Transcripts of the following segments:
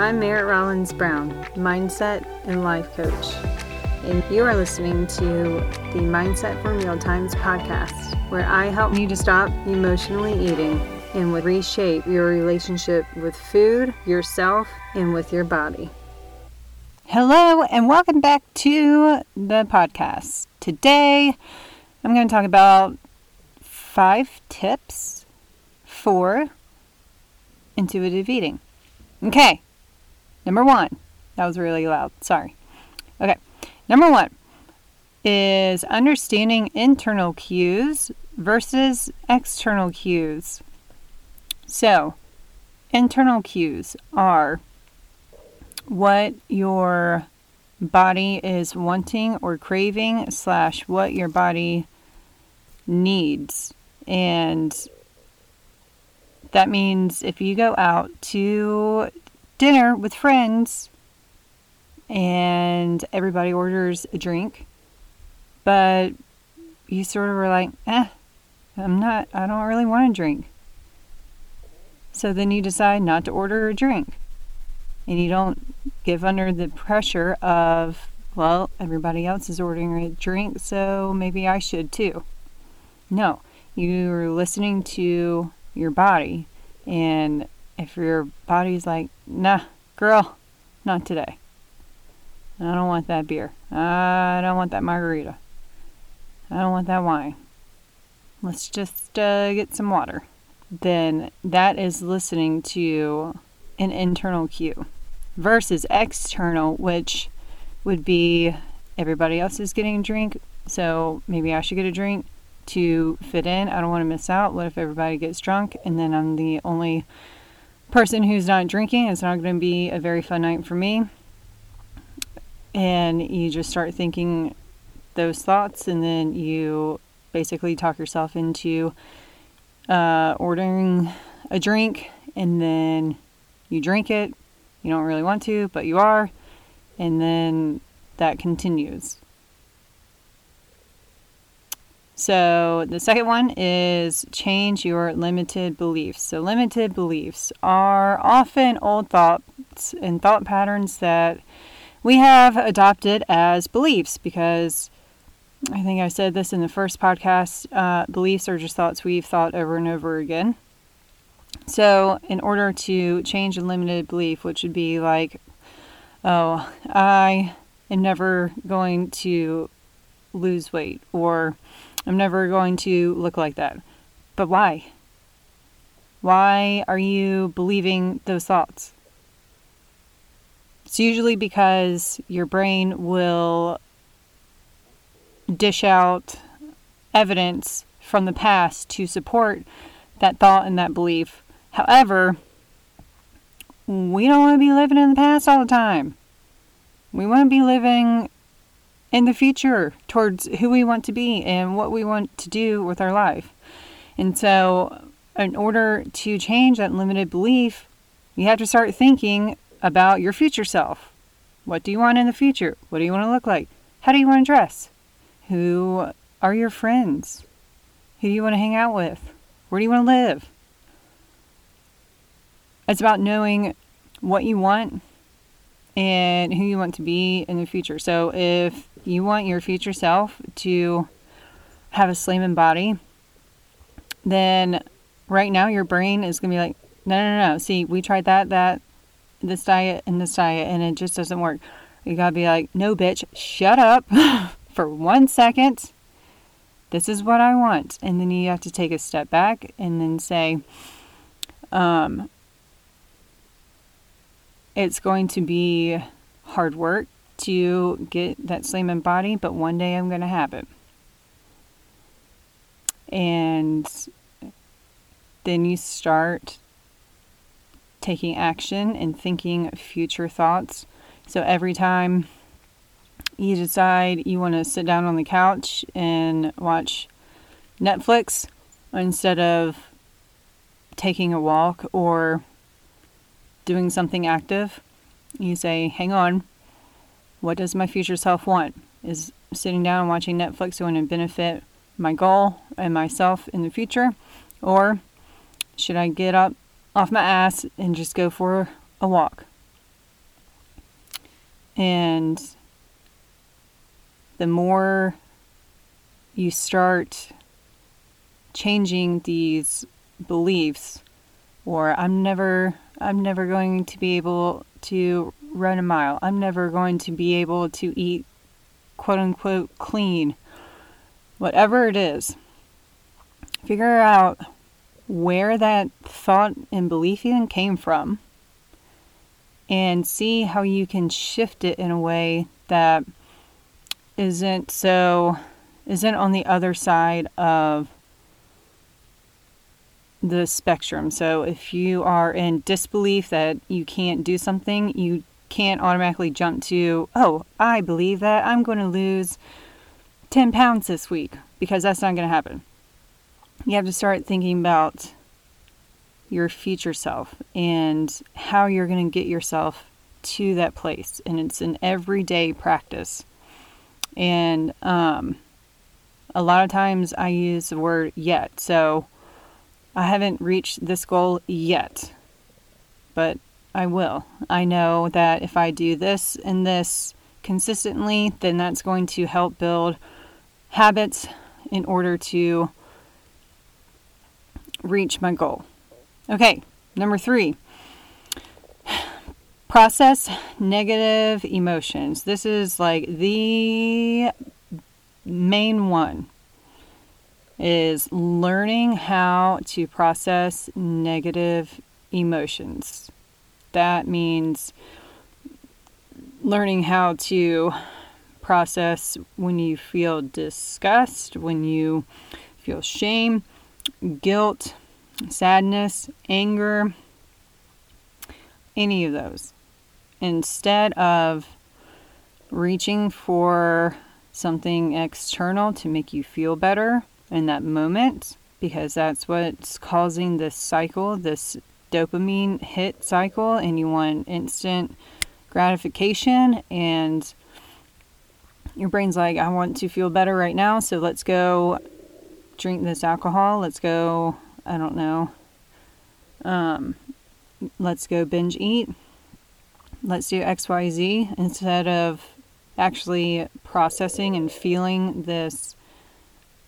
I'm Meritt Rollins Brown, mindset and life coach, and you are listening to the Mindset for Mealtimes podcast, where I help you to stop emotionally eating and would reshape your relationship with food, yourself, and with your body. Hello, and welcome back to the podcast. Today, I'm going to talk about five tips for intuitive eating. Okay, number one. That was really loud. Sorry. Okay, number one is understanding internal cues versus external cues. So, internal cues are what your body is wanting or craving slash what your body needs and that means if you go out to dinner with friends and everybody orders a drink. But you sort of are like eh i'm not i don't really want a drink. So then you decide not to order a drink. And you don't give under the pressure of, well, everybody else is ordering a drink, so maybe I should too. No, you're listening to your body, and if your body's like, nah, girl, not today. I don't want that beer. I don't want that margarita. I don't want that wine. Let's just uh, get some water. Then that is listening to an internal cue versus external, which would be everybody else is getting a drink, so maybe I should get a drink to fit in. I don't want to miss out. What if everybody gets drunk and then I'm the only person who's not drinking? It's not going to be a very fun night for me. And you just start thinking those thoughts, and then you basically talk yourself into uh, ordering a drink, and then you drink it, you don't really want to, but you are, and then that continues. So, the second one is change your limited beliefs. So, limited beliefs are often old thoughts and thought patterns that we have adopted as beliefs because I think I said this in the first podcast uh, beliefs are just thoughts we've thought over and over again. So, in order to change a limited belief, which would be like, oh, I am never going to lose weight, or I'm never going to look like that. But why? Why are you believing those thoughts? It's usually because your brain will dish out evidence from the past to support that thought and that belief. However, we don't want to be living in the past all the time. We want to be living in the future towards who we want to be and what we want to do with our life. And so, in order to change that limited belief, you have to start thinking about your future self. What do you want in the future? What do you want to look like? How do you want to dress? Who are your friends? Who do you want to hang out with? Where do you want to live? It's about knowing what you want and who you want to be in the future. So if you want your future self to have a slimming body, then right now your brain is going to be like, no, no, no. See, we tried that, that, this diet, and this diet, and it just doesn't work. You got to be like, no, bitch, shut up for one second. This is what I want. And then you have to take a step back and then say, um, it's going to be hard work to get that slim and body, but one day I'm going to have it. And then you start taking action and thinking future thoughts. So every time you decide you want to sit down on the couch and watch Netflix instead of taking a walk or doing something active, you say, hang on, what does my future self want? Is sitting down and watching Netflix going to benefit my goal and myself in the future? Or should I get up off my ass and just go for a walk? And the more you start changing these beliefs or I'm never I'm never going to be able to run a mile. I'm never going to be able to eat quote unquote clean. Whatever it is. Figure out where that thought and belief even came from and see how you can shift it in a way that isn't so isn't on the other side of the spectrum. So if you are in disbelief that you can't do something, you can't automatically jump to, oh, I believe that I'm going to lose 10 pounds this week because that's not going to happen. You have to start thinking about your future self and how you're going to get yourself to that place. And it's an everyday practice. And um, a lot of times I use the word yet. So I haven't reached this goal yet, but I will. I know that if I do this and this consistently, then that's going to help build habits in order to reach my goal. Okay, number three process negative emotions. This is like the main one is learning how to process negative emotions. That means learning how to process when you feel disgust, when you feel shame, guilt, sadness, anger, any of those. Instead of reaching for something external to make you feel better, in that moment because that's what's causing this cycle, this dopamine hit cycle, and you want instant gratification. And your brain's like, I want to feel better right now, so let's go drink this alcohol. Let's go, I don't know, um, let's go binge eat. Let's do XYZ instead of actually processing and feeling this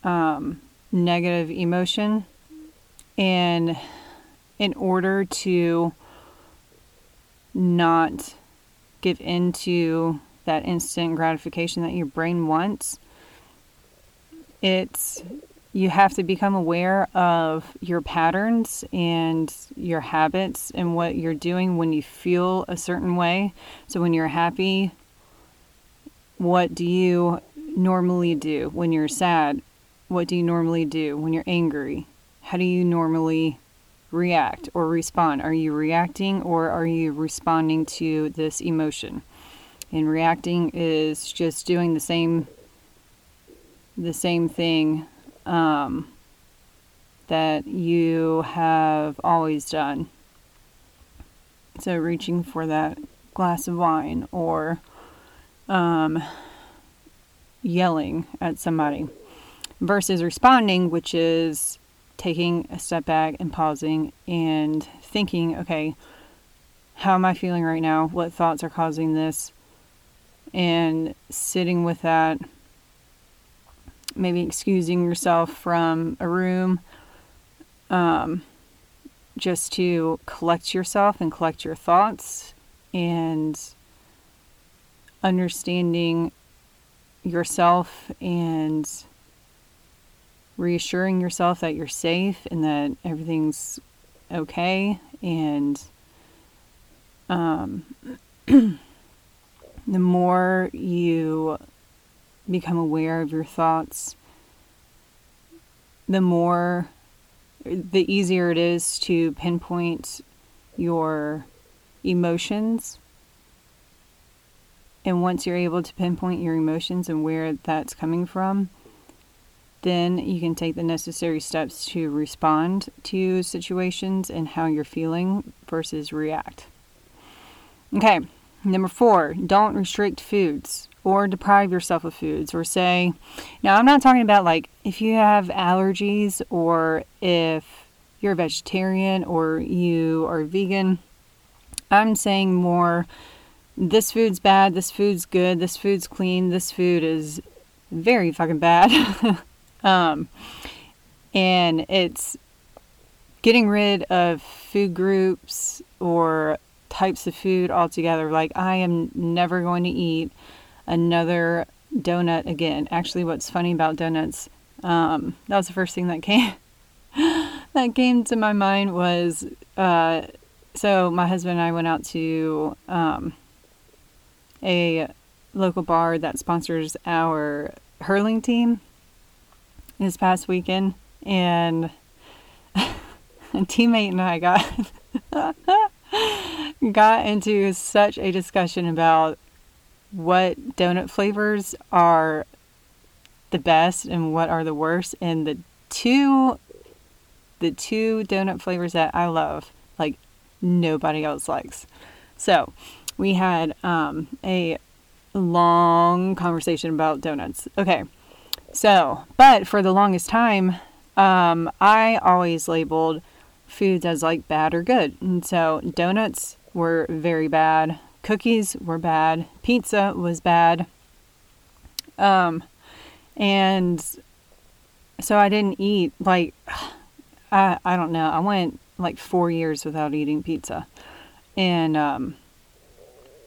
um, negative emotion. And in order to not give into that instant gratification that your brain wants, it's you have to become aware of your patterns and your habits and what you're doing when you feel a certain way. So when you're happy, what do you normally do? When you're sad, what do you normally do when you're angry? How do you normally react or respond? Are you reacting or are you responding to this emotion? And reacting is just doing the same the same thing um, that you have always done. So reaching for that glass of wine or um, yelling at somebody versus responding, which is taking a step back and pausing and thinking, okay, how am I feeling right now? What thoughts are causing this? And sitting with that, maybe excusing yourself from a room, um, just to collect yourself and collect your thoughts and understanding yourself and reassuring yourself that you're safe and that everything's okay and um, the more you become aware of your thoughts the more the easier it is to pinpoint your emotions. And once you're able to pinpoint your emotions and where that's coming from then you can take the necessary steps to respond to situations and how you're feeling versus react. Okay, number four, don't restrict foods or deprive yourself of foods or say, now I'm not talking about like if you have allergies or if you're a vegetarian or you are vegan. I'm saying more this food's bad, this food's good, this food's clean, this food is very fucking bad. um, and it's getting rid of food groups or types of food altogether. Like, I am never going to eat another donut again. Actually, what's funny about donuts, um, that was the first thing that came that came to my mind was uh, so my husband and I went out to um, a local bar that sponsors our hurling team this past weekend, and a teammate and I got got into such a discussion about what donut flavors are the best and what are the worst and the two the two donut flavors that I love like nobody else likes. So, we had um, a long conversation about donuts. Okay. So, but for the longest time, um, I always labeled foods as like bad or good. And so donuts were very bad, cookies were bad, pizza was bad. Um, and so I didn't eat like I I don't know. I went like 4 years without eating pizza. And um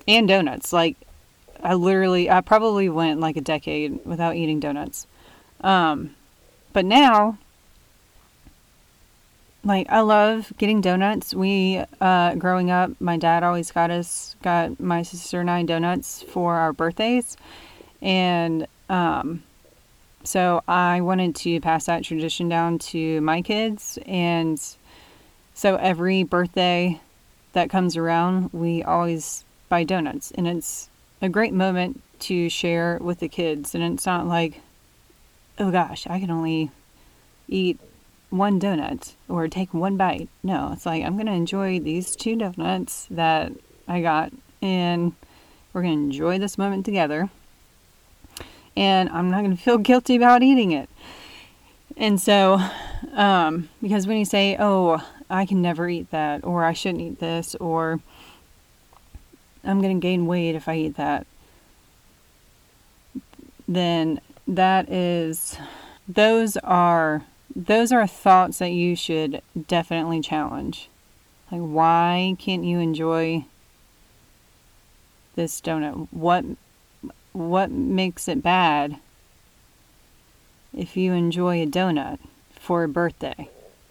and donuts. Like I literally I probably went like a decade without eating donuts. Um but now like I love getting donuts. We uh, growing up, my dad always got us got my sister and I donuts for our birthdays, and um, so I wanted to pass that tradition down to my kids, and so every birthday that comes around, we always buy donuts, and it's a great moment to share with the kids, and it's not like, oh gosh, I can only eat one donut or take one bite. No, it's like I'm going to enjoy these two donuts that I got and we're going to enjoy this moment together. And I'm not going to feel guilty about eating it. And so, um, because when you say, oh, I can never eat that, or I shouldn't eat this, or I'm going to gain weight if I eat that, then that is, those are those are thoughts that you should definitely challenge. Like, why can't you enjoy this donut? What what makes it bad if you enjoy a donut for a birthday?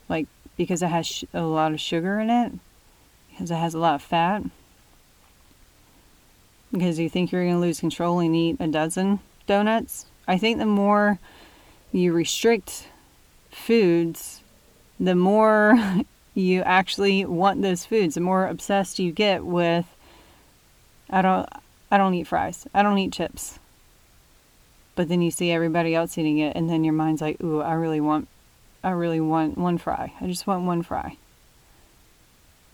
Like because it has sh- a lot of sugar in it, because it has a lot of fat, because you think you're going to lose control and eat a dozen donuts. I think the more you restrict foods, the more you actually want those foods, the more obsessed you get with I don't I don't eat fries. I don't eat chips. But then you see everybody else eating it and then your mind's like, "Ooh, I really want I really want one fry. I just want one fry."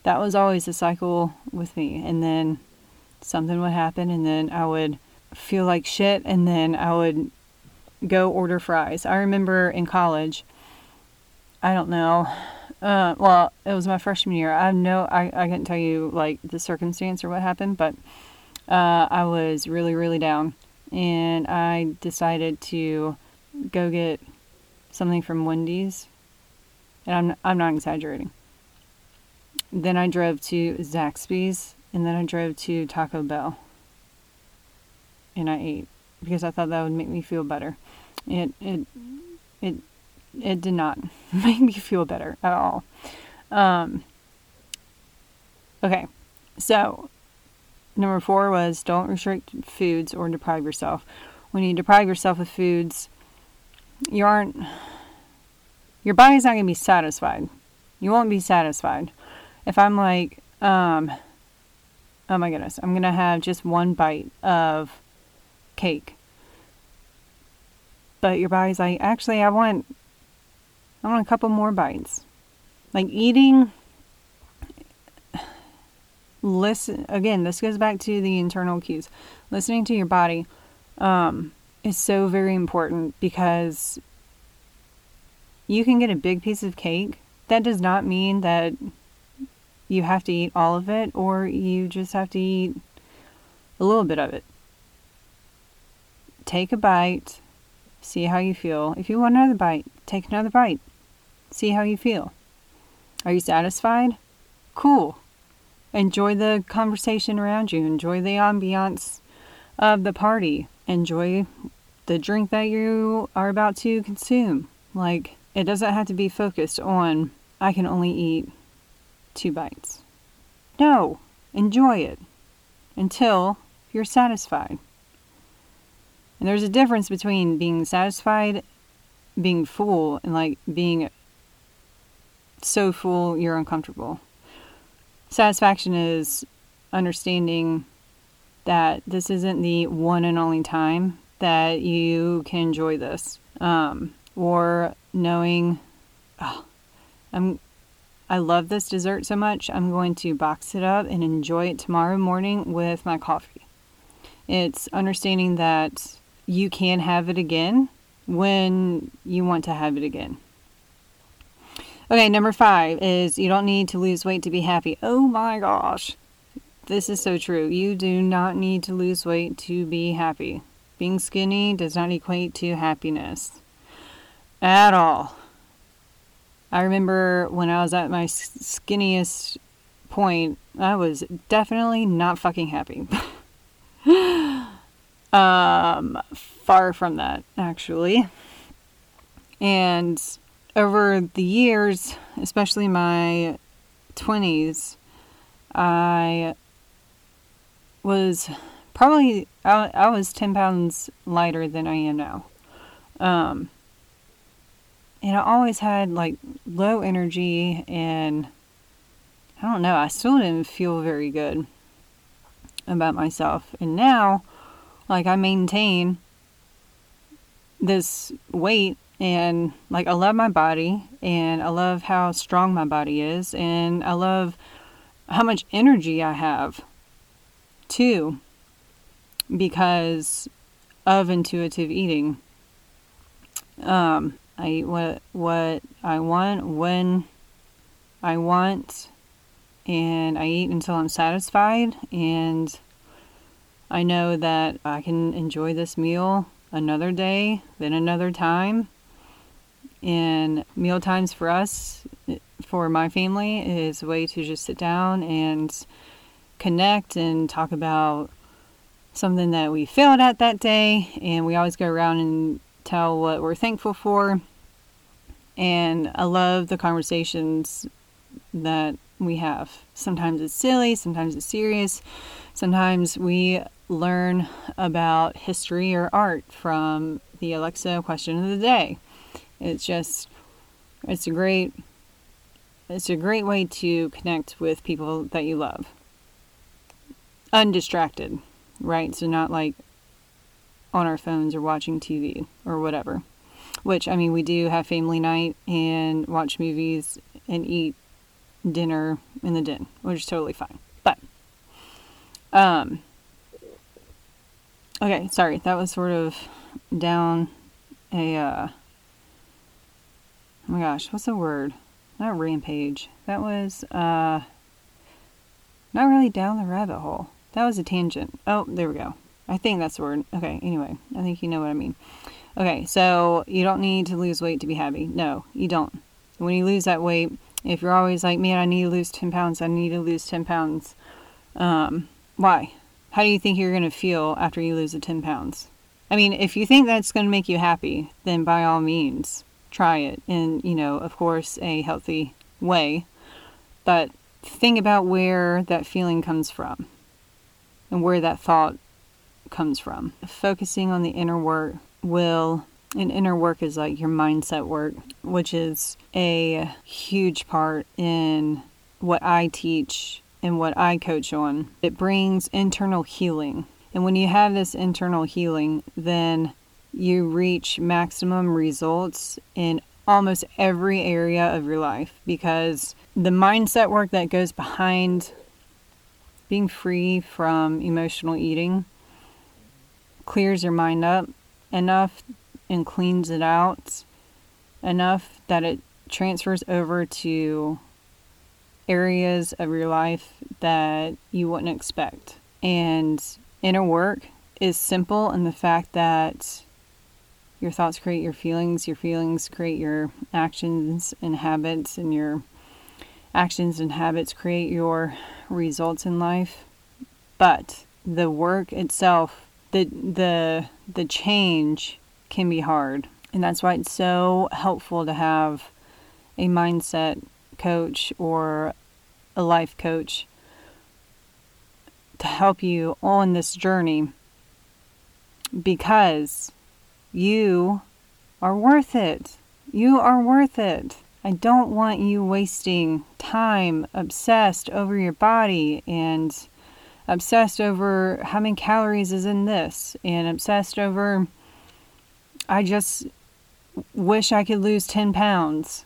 That was always the cycle with me. And then something would happen and then I would feel like shit and then I would go order fries. I remember in college I don't know. Uh, well, it was my freshman year. I know I, I couldn't tell you like the circumstance or what happened, but uh, I was really really down, and I decided to go get something from Wendy's, and I'm I'm not exaggerating. Then I drove to Zaxby's, and then I drove to Taco Bell, and I ate because I thought that would make me feel better. It it it it did not make me feel better at all. Um, okay, so number four was don't restrict foods or deprive yourself. When you deprive yourself of foods, you aren't, your body's not to be satisfied. You won't be satisfied. If I'm like, um, oh my goodness, I'm to have just one bite of cake. But your body's like, actually, I want I want a couple more bites. Like eating, listen, again, this goes back to the internal cues. Listening to your body um, is so very important because you can get a big piece of cake. That does not mean that you have to eat all of it or you just have to eat a little bit of it. Take a bite, see how you feel. If you want another bite, take another bite, see how you feel. Are you satisfied? Cool. Enjoy the conversation around you, enjoy the ambiance of the party, enjoy the drink that you are about to consume. Like, it doesn't have to be focused on, I can only eat two bites. No, enjoy it until you're satisfied. And there's a difference between being satisfied, being full, and like being so full you're uncomfortable. Satisfaction is understanding that this isn't the one and only time that you can enjoy this. Um, or knowing, oh, I'm I love this dessert so much, I'm going to box it up and enjoy it tomorrow morning with my coffee. It's understanding that you can have it again when you want to have it again. Okay, number five is you don't need to lose weight to be happy. Oh my gosh. This is so true. You do not need to lose weight to be happy. Being skinny does not equate to happiness at all. I remember when I was at my skinniest point, I was definitely not fucking happy. um, far from that, actually. And over the years, especially my 20s, I was probably, I, I was 10 pounds lighter than I am now. Um, and I always had like low energy and I don't know, I still didn't feel very good about myself. And now, like, I maintain this weight and like I love my body and I love how strong my body is and I love how much energy I have too because of intuitive eating. Um, I eat what what I want when I want and I eat until I'm satisfied and I know that I can enjoy this meal another day, then another time. And meal times for us, for my family, is a way to just sit down and connect and talk about something that we failed at that day. And we always go around and tell what we're thankful for and I love the conversations that we have. Sometimes it's silly, sometimes it's serious. Sometimes we learn about history or art from the Alexa question of the day. It's just it's a great it's a great way to connect with people that you love. Undistracted, right? So not like on our phones or watching TV or whatever. Which, I mean, we do have family night and watch movies and eat dinner in the den, which is totally fine. But, um, okay, sorry, that was sort of down a, uh, oh my gosh, what's the word? Not rampage. That was, uh, not really down the rabbit hole. That was a tangent. Oh, there we go. I think that's the word. Okay, anyway, I think you know what I mean. Okay, so you don't need to lose weight to be happy. No, you don't. When you lose that weight, if you're always like, man, I need to lose 10 pounds, I need to lose 10 pounds, um, why? How do you think you're going to feel after you lose the 10 pounds? I mean, if you think that's going to make you happy, then by all means, try it in, you know, of course, a healthy way. But think about where that feeling comes from and where that thought comes from. Focusing on the inner work will and inner work is like your mindset work, which is a huge part in what I teach and what I coach on. It brings internal healing. And when you have this internal healing, then you reach maximum results in almost every area of your life because the mindset work that goes behind being free from emotional eating clears your mind up enough and cleans it out enough that it transfers over to areas of your life that you wouldn't expect. And inner work is simple in the fact that your thoughts create your feelings, your feelings create your actions and habits, and your actions and habits create your results in life. But the work itself, the the the change can be hard. And that's why it's so helpful to have a mindset coach or a life coach to help you on this journey because you are worth it. You are worth it. I don't want you wasting time obsessed over your body and obsessed over how many calories is in this and obsessed over I just wish I could lose 10 pounds.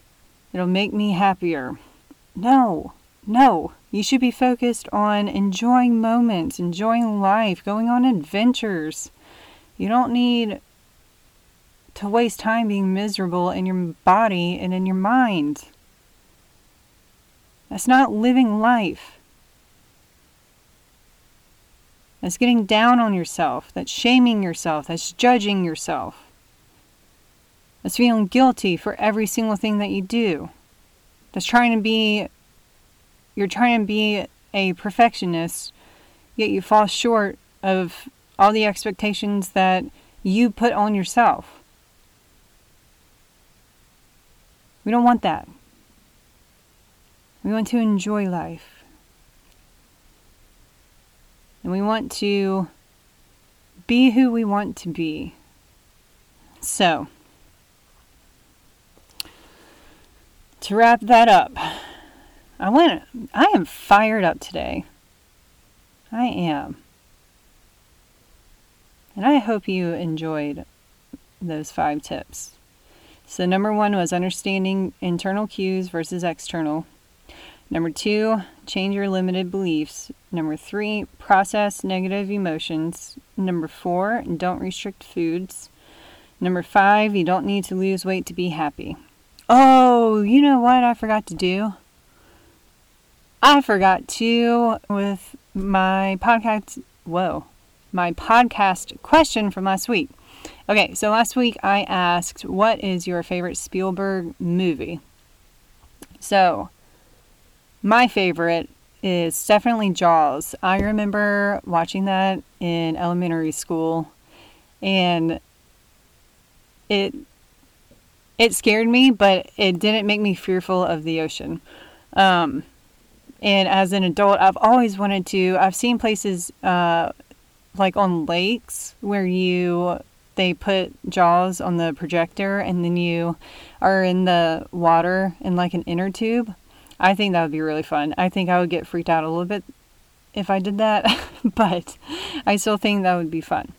It'll make me happier. No, no. You should be focused on enjoying moments, enjoying life, going on adventures. You don't need to waste time being miserable in your body and in your mind. That's not living life. That's getting down on yourself. That's shaming yourself. That's judging yourself. That's feeling guilty for every single thing that you do. That's trying to be, you're trying to be a perfectionist, yet you fall short of all the expectations that you put on yourself. We don't want that. We want to enjoy life. And we want to be who we want to be. So, to wrap that up, I went I am fired up today. I am. And I hope you enjoyed those five tips. So, number one was understanding internal cues versus external. Number two, change your limited beliefs. Number three, process negative emotions. Number four, don't restrict foods. Number five, you don't need to lose weight to be happy. Oh, you know what I forgot to do? I forgot to, with my podcast, whoa, my podcast question from last week. Okay, so last week I asked, what is your favorite Spielberg movie? So, my favorite is definitely Jaws. I remember watching that in elementary school and it it scared me, but it didn't make me fearful of the ocean. Um, and as an adult, I've always wanted to. I've seen places uh, like on lakes where you they put jaws on the projector and then you are in the water in like an inner tube. I think that would be really fun. I think I would get freaked out a little bit if I did that, but I still think that would be fun.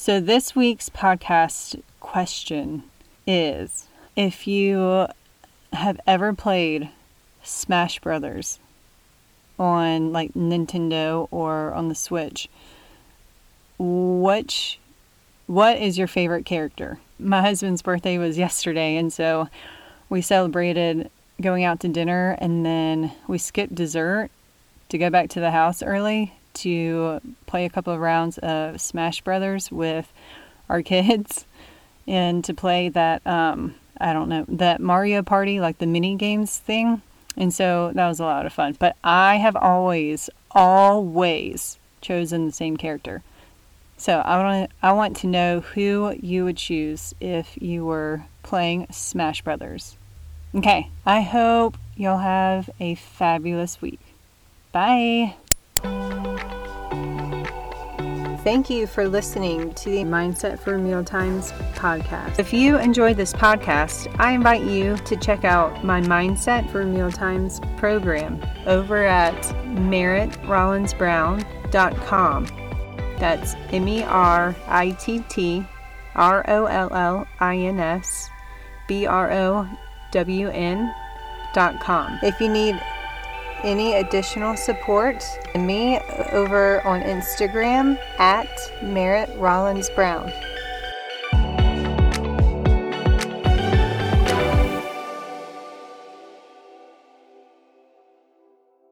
So, this week's podcast question is if you have ever played Smash Brothers on like Nintendo or on the Switch, which what is your favorite character? My husband's birthday was yesterday, and so we celebrated going out to dinner, and then we skipped dessert to go back to the house early to play a couple of rounds of Smash Brothers with our kids, and to play that um, I don't know that Mario Party, like the mini games thing. And so that was a lot of fun. But I have always, always chosen the same character. So I want I want to know who you would choose if you were playing Smash Brothers. Okay, I hope you'll have a fabulous week. Bye. Thank you for listening to the Mindset for Mealtimes podcast. If you enjoyed this podcast, I invite you to check out my Mindset for Mealtimes program over at merittrollinsbrown.com. That's M E R I T T R O L L I N S B R O W N dot com. If you need any additional support, me over on Instagram at Meritt Rollins Brown.